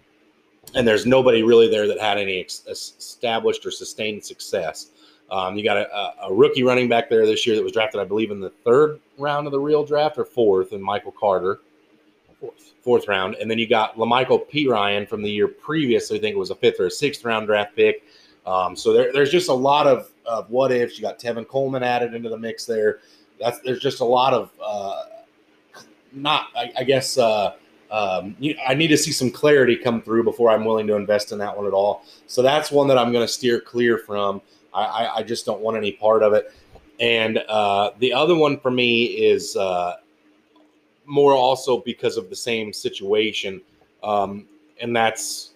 Speaker 2: and there's nobody really there that had any ex- established or sustained success. Um, you got a, a, rookie running back there this year that was drafted, I believe, in the third round of the real draft or fourth, and Michael Carter, fourth, fourth round, and then you got La'Mical Perine from the year previous. I think it was a fifth or a sixth round draft pick. Um, so there, there's just a lot of, of what ifs. You got Tevin Coleman added into the mix there. That's there's just a lot of uh, not, I, I guess. Uh, um, you, I need to see some clarity come through before I'm willing to invest in that one at all. So that's one that I'm going to steer clear from. I, I, I, just don't want any part of it. And uh, the other one for me is uh, more also because of the same situation, um, and that's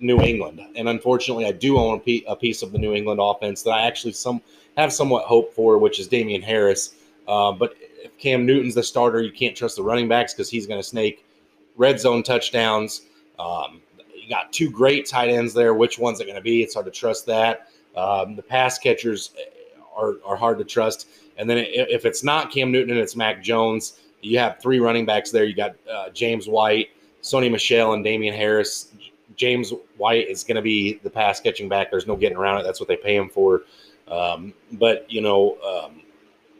Speaker 2: New England. And unfortunately, I do own a, piece of the New England offense that I actually some have somewhat hope for, which is Damien Harris. Uh, but if Cam Newton's the starter, you can't trust the running backs because he's going to snake red zone touchdowns. Um, you got two great tight ends there. Which one's it going to be? It's hard to trust that. Um, the pass catchers are, are hard to trust. And then if it's not Cam Newton and it's Mac Jones, you have three running backs there. You got uh, James White, Sony Michel, and Damien Harris. James White is going to be the pass catching back. There's no getting around it. That's what they pay him for. Um, but, you know, um,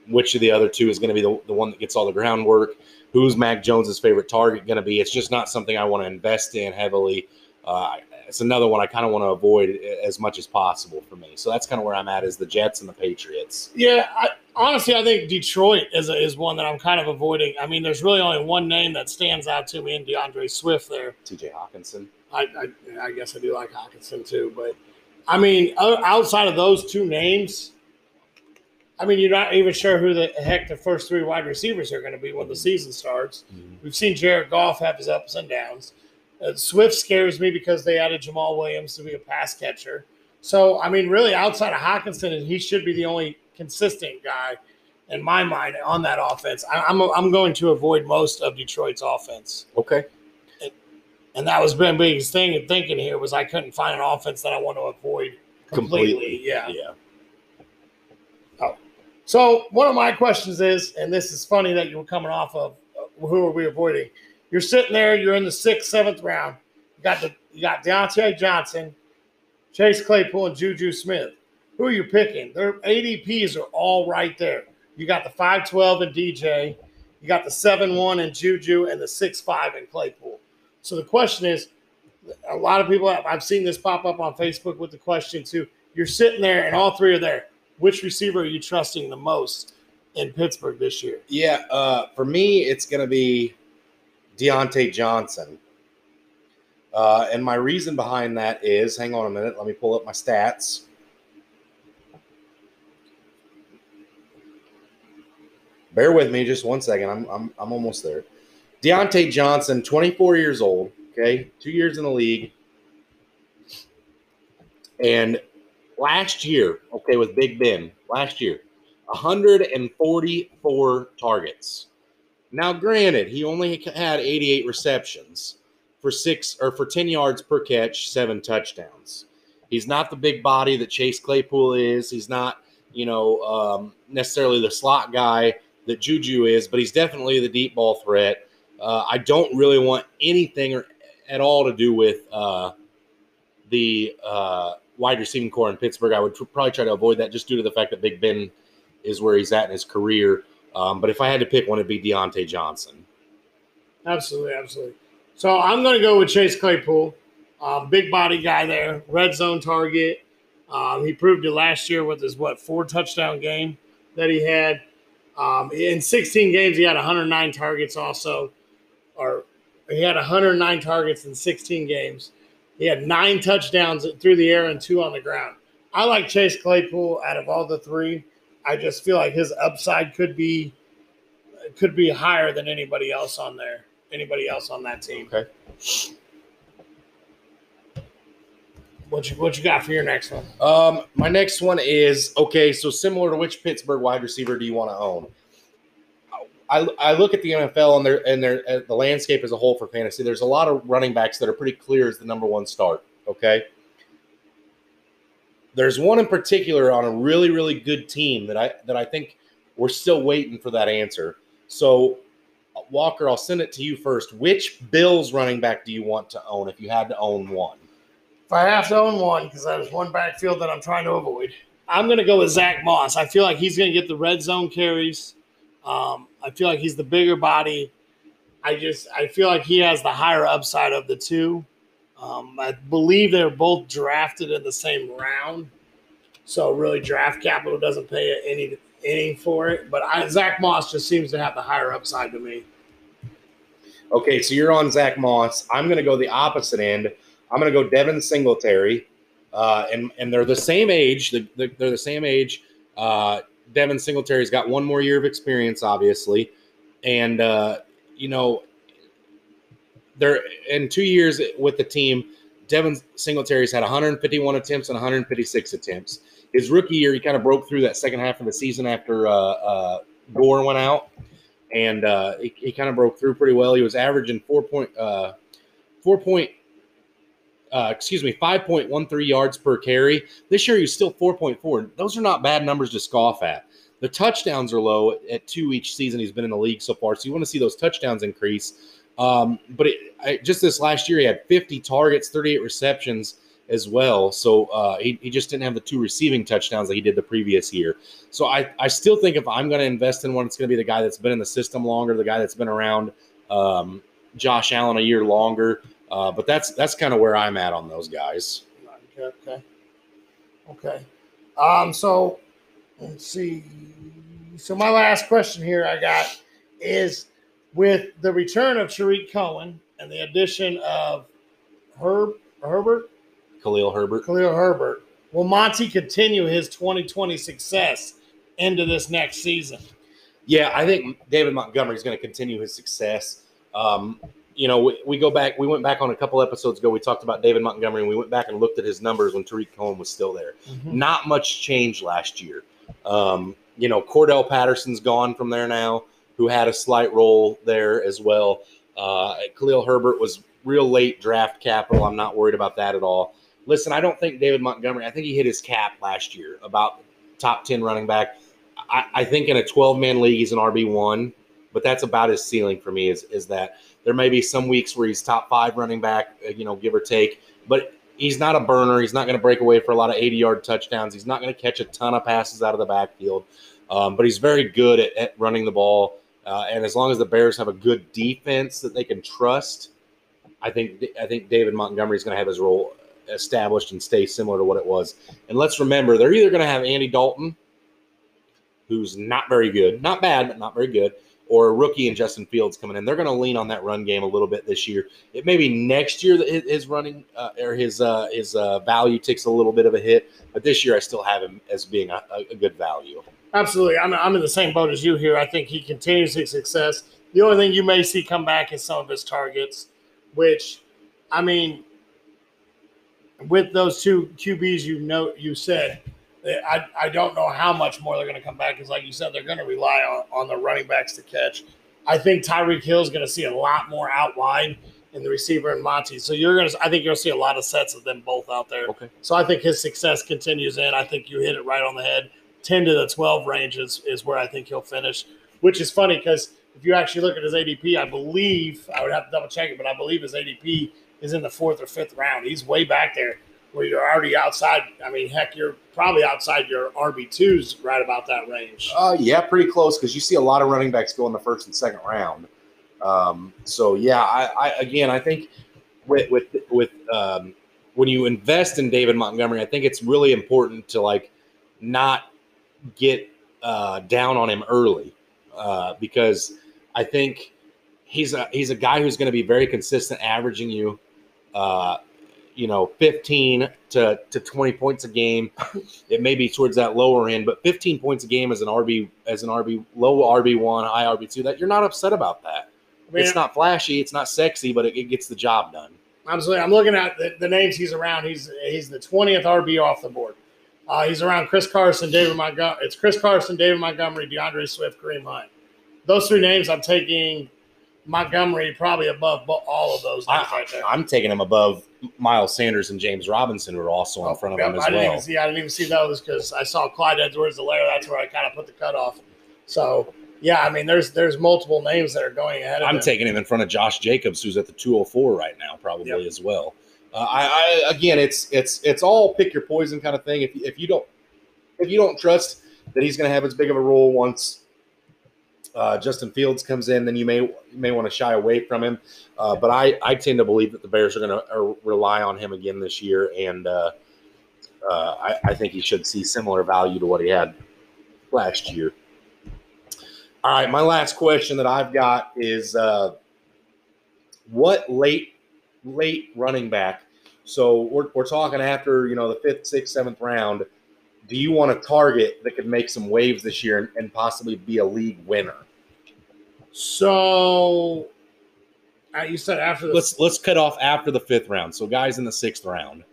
Speaker 2: which of the other two is going to be the, the one that gets all the groundwork? who's Mac Jones's favorite target going to be? It's just not something I want to invest in heavily. Uh, it's another one I kind of want to avoid as much as possible for me. So that's kind of where I'm at is the Jets and the Patriots.
Speaker 1: Yeah, I, honestly, I think Detroit is a, is one that I'm kind of avoiding. I mean, there's really only one name that stands out to me in D'Andre Swift there.
Speaker 2: T.J. Hockenson.
Speaker 1: I, I, I guess I do like Hockenson too, but I mean, outside of those two names, I mean, you're not even sure who the heck the first three wide receivers are going to be when the season starts. Mm-hmm. We've seen Jared Goff have his ups and downs. Uh, Swift scares me because they added Jamaal Williams to be a pass catcher. So, I mean, really, outside of Hockenson, he should be the only consistent guy in my mind on that offense. I, am I'm, I'm going to avoid most of Detroit's offense.
Speaker 2: Okay.
Speaker 1: And, and that was Ben biggest thing and thinking here was I couldn't find an offense that I want to avoid completely. completely. Yeah.
Speaker 2: Yeah. Oh.
Speaker 1: So one of my questions is, and this is funny that you were coming off of uh, who are we avoiding? You're sitting there, you're in the sixth, seventh round. You got the you got Diontae Johnson, Chase Claypool, and Juju Smith. Who are you picking? Their ADPs are all right there. You got the 512 and DJ, you got the 7-1 and Juju, and the 6-5 in Claypool. So the question is, a lot of people I've seen this pop up on Facebook with the question too. You're sitting there and all three are there which receiver are you trusting the most in Pittsburgh this year?
Speaker 2: Yeah, uh, for me, it's going to be Diontae Johnson. Uh, and my reason behind that is hang on a minute, let me pull up my stats. Bear with me just one second. I'm, I'm, I'm almost there. Diontae Johnson, 24 years old, okay, two years in the league. And last year, okay, with Big Ben, last year, 144 targets. Now, granted, he only had 88 receptions for six or for 10 yards per catch, seven touchdowns. He's not the big body that Chase Claypool is. He's not, you know, um, necessarily the slot guy that Juju is, but he's definitely the deep ball threat. Uh, I don't really want anything or, at all to do with uh, the uh, wide receiving core in Pittsburgh. I would tr- probably try to avoid that just due to the fact that Big Ben is where he's at in his career. Um, but if I had to pick one, it'd be Diontae Johnson.
Speaker 1: Absolutely, absolutely. So I'm going to go with Chase Claypool, um, big body guy there, red zone target. Um, he proved it last year with his what four touchdown game that he had. Um, in 16 games, he had 109 targets. Also, or he had 109 targets in 16 games. He had nine touchdowns through the air and two on the ground. I like Chase Claypool out of all the three. I just feel like his upside could be could be higher than anybody else on there. Anybody else on that team.
Speaker 2: Okay.
Speaker 1: What you what you got for your next one?
Speaker 2: Um, my next one is okay. So similar to which Pittsburgh wide receiver do you want to own? I, I look at the NFL and their and their the landscape as a whole for fantasy. There's a lot of running backs that are pretty clear as the number one start. Okay. There's one in particular on a really really good team that I that I think we're still waiting for that answer. So Walker, I'll send it to you first. Which Bills running back do you want to own if you had to own one?
Speaker 1: I have to own one, because that is one backfield that I'm trying to avoid, I'm going to go with Zach Moss. I feel like he's going to get the red zone carries. Um, I feel like he's the bigger body. I just I feel like he has the higher upside of the two. Um, I believe they're both drafted in the same round, so really draft capital doesn't pay any any for it. But I, Zach Moss just seems to have the higher upside to me.
Speaker 2: Okay, so you're on Zach Moss. I'm going to go the opposite end. I'm going to go Devin Singletary, uh, and and they're the same age. They're, they're the same age. Uh, Devin Singletary's got one more year of experience, obviously, and uh, you know they're in two years with the team. Devin Singletary's had 151 attempts and 156 attempts. His rookie year, he kind of broke through that second half of the season after uh, uh, Gore went out, and uh, he, he kind of broke through pretty well. He was averaging four point uh, four point uh, excuse me, 5.13 yards per carry. This year, he's still 4.4. Those are not bad numbers to scoff at. The touchdowns are low at two each season he's been in the league so far. So you want to see those touchdowns increase. Um, but it, I, just this last year, he had 50 targets, 38 receptions as well. So uh, he, he just didn't have the two receiving touchdowns that he did the previous year. So I, I still think if I'm going to invest in one, it's going to be the guy that's been in the system longer, the guy that's been around um, Josh Allen a year longer. Uh, but that's that's kind of where I'm at on those guys.
Speaker 1: Okay. Okay. Okay. Um, so let's see. So my last question here I got is with the return of Tarik Cohen and the addition of Herb Herbert,
Speaker 2: Khalil Herbert.
Speaker 1: Khalil Herbert, will Monty continue his 2020 success into this next season?
Speaker 2: Yeah, I think David Montgomery is going to continue his success. Um, you know, we, we, go back, we went back on a couple episodes ago. We talked about David Montgomery and we went back and looked at his numbers when Tarik Cohen was still there. Mm-hmm. Not much change last year. Um, you know, Cordarrelle Patterson's gone from there now, who had a slight role there as well. Uh, Khalil Herbert was real late draft capital. I'm not worried about that at all. Listen, I don't think David Montgomery, I think he hit his cap last year, about top 10 running back. I, I think in a 12 man league, he's an RB1, but that's about his ceiling for me is, is that – there may be some weeks where he's top five running back, uh, you know, give or take, but he's not a burner. He's not going to break away for a lot of 80 yard touchdowns. He's not going to catch a ton of passes out of the backfield, um, but he's very good at, at running the ball. Uh, and as long as the Bears have a good defense that they can trust, I think I think David Montgomery is going to have his role established and stay similar to what it was. And let's remember, they're either going to have Andy Dalton, who's not very good, not bad, but not very good, or a rookie and Justin Fields coming in. They're going to lean on that run game a little bit this year. It may be next year that his running uh, or his uh, his uh, value takes a little bit of a hit, but this year I still have him as being a, a good value.
Speaker 1: Absolutely, I'm, I'm in the same boat as you here. I think he continues his success. The only thing you may see come back is some of his targets, which, I mean, with those two QBs you know you said I, I don't know how much more they're going to come back because, like you said, they're going to rely on, on the running backs to catch. I think Tyreek Hill is going to see a lot more out wide in the receiver and Monty. So you're going to, I think you'll see a lot of sets of them both out there.
Speaker 2: Okay.
Speaker 1: So I think his success continues in. I think you hit it right on the head. 10 to the 12 range is, is where I think he'll finish, which is funny because if you actually look at his ADP, I believe, I would have to double check it, but I believe his ADP is in the fourth or fifth round. He's way back there where you're already outside. I mean, heck, you're probably outside your RB twos right about that range.
Speaker 2: Uh, yeah, pretty close because you see a lot of running backs go in the first and second round. Um, so yeah, I, I, again, I think with with with um, when you invest in David Montgomery, I think it's really important to like not get uh, down on him early uh, because I think he's a he's a guy who's going to be very consistent, averaging you uh, you know 15 to, to 20 points a game. It may be towards that lower end but 15 points a game as an rb as an rb low rb1 high rb2 that you're not upset about that. I mean, it's not flashy it's not sexy but it, it gets the job done.
Speaker 1: Absolutely. I'm looking at the, the, names he's around. He's he's the 20th rb off the board. Uh, he's around chris carson david montgomery it's chris carson david montgomery d'andre swift kareem hunt. Those three names i'm taking Montgomery probably above all of those
Speaker 2: I, right I'm taking him above Miles Sanders and James Robinson, who are also in front of him as
Speaker 1: I didn't
Speaker 2: well.
Speaker 1: Even see, I didn't even see those because I saw Clyde Edwards-Helaire. That's where I kind of put the cutoff. So Yeah, I mean, there's there's multiple names that are going ahead. of
Speaker 2: I'm
Speaker 1: him.
Speaker 2: taking him in front of Josh Jacobs, who's at the 204 right now, probably
Speaker 1: Yep.
Speaker 2: as well. Uh, I, I again, it's it's it's all pick your poison kind of thing. If if you don't if you don't trust that he's going to have as big of a role once uh, Justin Fields comes in, then you may you may want to shy away from him. Uh, but I I tend to believe that the Bears are going to rely on him again this year, and uh, uh, I, I think he should see similar value to what he had last year. All right, my last question that I've got is uh, what late late running back? So we're, we're talking after you know the fifth, sixth, seventh round. Do you want a target that could make some waves this year and, and possibly be a league winner?
Speaker 1: So, uh, you said after the
Speaker 2: Let's let's cut off after the fifth round. So guys in the sixth round.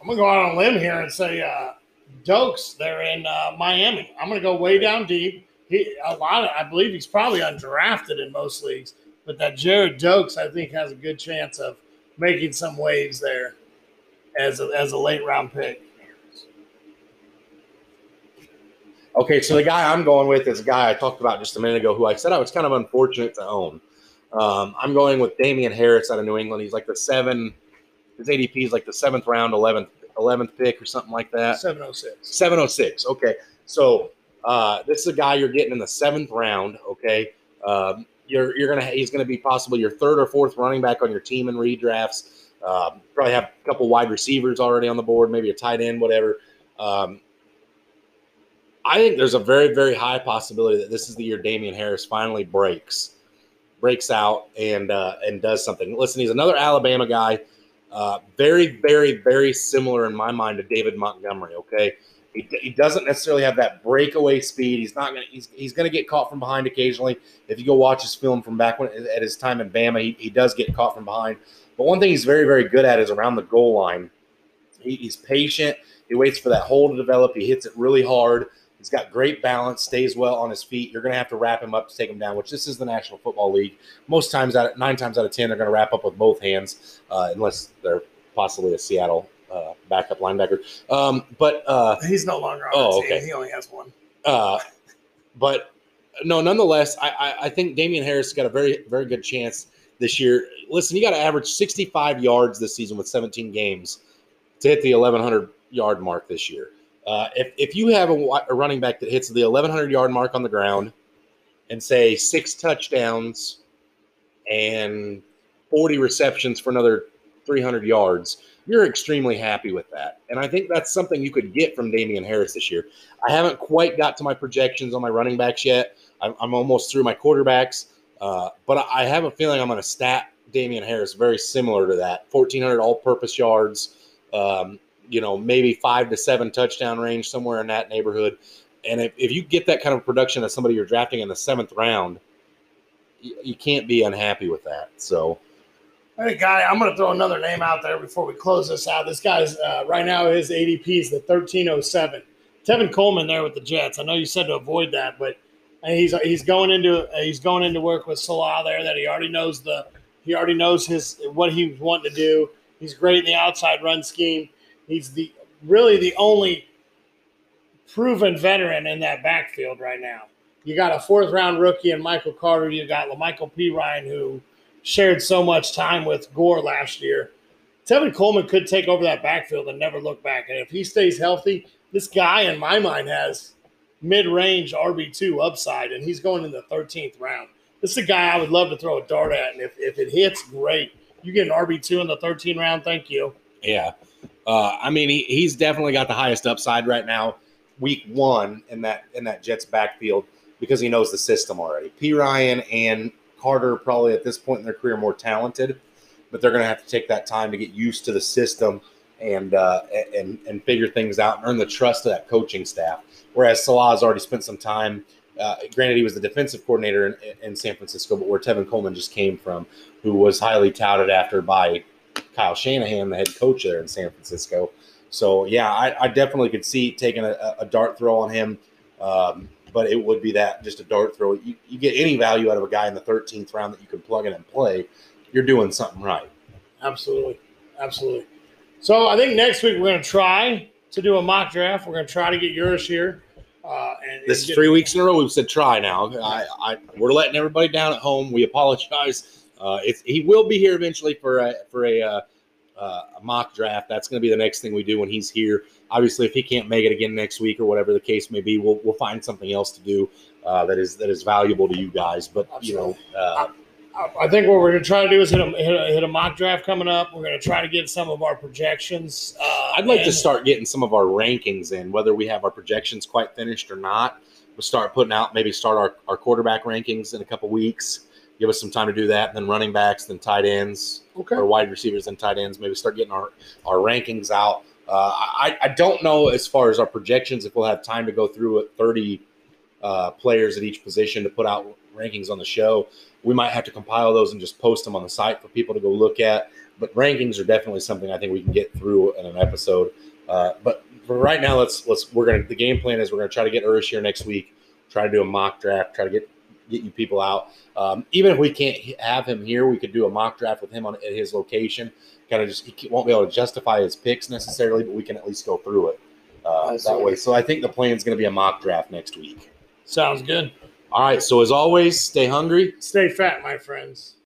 Speaker 1: I'm gonna go out on a limb here and say uh, Doaks. They're in uh, Miami. I'm gonna go way down deep. He a lot. Of, I believe he's probably undrafted in most leagues, but that Gerrid Doaks, I think, has a good chance of making some waves there as a, as a late round pick.
Speaker 2: Okay, so the guy I'm going with is a guy I talked about just a minute ago, who I said I was kind of unfortunate to own. Um, I'm going with Damien Harris out of New England. He's like the seven. His ADP is like the seventh round, eleventh, eleventh pick or something like that.
Speaker 1: Seven oh six.
Speaker 2: 706. Okay. So uh, this is a guy you're getting in the seventh round. Okay. Um, you're you're gonna he's gonna be possibly your third or fourth running back on your team in redrafts. Um, probably have a couple wide receivers already on the board, maybe a tight end, whatever. Um, I think there's a very very high possibility that this is the year Damien Harris finally breaks, breaks out and uh, and does something. Listen, he's another Alabama guy. Uh, very, very, very similar in my mind to David Montgomery. Okay, he, he doesn't necessarily have that breakaway speed. He's not gonna. He's, he's gonna get caught from behind occasionally. If you go watch his film from back when at his time in Bama, he, he does get caught from behind. But one thing he's very, very good at is around the goal line. He, he's patient. He waits for that hole to develop. He hits it really hard. He's got great balance, stays well on his feet. You're going to have to wrap him up to take him down, which this is the National Football League. Most times, out of, nine times out of ten, they're going to wrap up with both hands, uh, unless they're possibly a Seattle uh, backup linebacker. Um, but uh,
Speaker 1: He's no longer on
Speaker 2: Oh,
Speaker 1: the team.
Speaker 2: okay.
Speaker 1: He only has one.
Speaker 2: uh, but no, nonetheless, I, I, I think Damien Harris got a very, very good chance this year. Listen, you got to average 65 yards this season with 17 games to hit the 1,100 yard mark this year. Uh, if, if you have a, a running back that hits the 1,100 yard mark on the ground and say six touchdowns and 40 receptions for another 300 yards, you're extremely happy with that. And I think that's something you could get from Damien Harris this year. I haven't quite got to my projections on my running backs yet. I'm, I'm almost through my quarterbacks, uh, but I have a feeling I'm going to stat Damien Harris very similar to that 1,400 all purpose yards, um, you know, maybe five to seven touchdown range, somewhere in that neighborhood. And if, if you get that kind of production as somebody you're drafting in the seventh round, you, you can't be unhappy with that. So,
Speaker 1: Hey, guy, I'm going to throw another name out there before we close this out. This guy's uh, right now his ADP is the 1307. Tevin Coleman there with the Jets. I know you said to avoid that, but he's he's going into he's going into work with Salah there. That he already knows the he already knows his what he's wanting to do. He's great in the outside run scheme. He's the really the only proven veteran in that backfield right now. You got a fourth round rookie in Michael Carter. You got La'Mical Perine who shared so much time with Gore last year. Tevin Coleman could take over that backfield and never look back. And if he stays healthy, this guy in my mind has mid-range RB2 upside, and he's going in the 13th round. This is a guy I would love to throw a dart at, and if, if it hits, great. You get an RB2 in the 13th round, thank you.
Speaker 2: Yeah. Uh, I mean, he, he's definitely got the highest upside right now, week one in that in that Jets backfield because he knows the system already. Perine and Carter probably at this point in their career more talented, but they're going to have to take that time to get used to the system and uh, and and figure things out and earn the trust of that coaching staff. Whereas Salah has already spent some time. Uh, granted, he was the defensive coordinator in, in San Francisco, but where Tevin Coleman just came from, who was highly touted after by Kyle Shanahan, the head coach there in San Francisco. So yeah, I, I definitely could see taking a, a dart throw on him, um, but it would be that just a dart throw. You, you get any value out of a guy in the 13th round that you can plug in and play, you're doing something right.
Speaker 1: Absolutely. Absolutely. So I think next week we're going to try to do a mock draft. We're going to try to get yours here. Uh, and,
Speaker 2: This is three weeks in a row. We've said try now. I, I, we're letting everybody down at home. We apologize. Uh, it's, he will be here eventually for a for a, uh, uh, a mock draft. That's going to be the next thing we do when he's here. Obviously, if he can't make it again next week or whatever the case may be, we'll, we'll find something else to do uh, that is that is valuable to you guys. But you know, uh,
Speaker 1: I- I think what we're going to try to do is hit a, hit a, hit a mock draft coming up. We're going to try to get some of our projections. Uh,
Speaker 2: I'd like to start getting some of our rankings in, whether we have our projections quite finished or not. We'll start putting out, maybe start our, our quarterback rankings in a couple weeks. Give us some time to do that. And then running backs, then tight ends,
Speaker 1: Okay.
Speaker 2: or wide receivers and tight ends. Maybe start getting our, our rankings out. Uh, I, I don't know as far as our projections if we'll have time to go through it 30 uh, players at each position to put out rankings on the show. We might have to compile those and just post them on the site for people to go look at. But rankings are definitely something I think we can get through in an episode. Uh, but for right now, let's let's we're gonna the game plan is we're gonna try to get Urish here next week. Try to do a mock draft. Try to get get you people out. Um, even if we can't have him here, we could do a mock draft with him on at his location. Kind of just he won't be able to justify his picks necessarily, but we can at least go through it uh, that way. So I think the plan is going to be a mock draft next week.
Speaker 1: Sounds good.
Speaker 2: All right. So as always, stay hungry.
Speaker 1: Stay fat, my friends.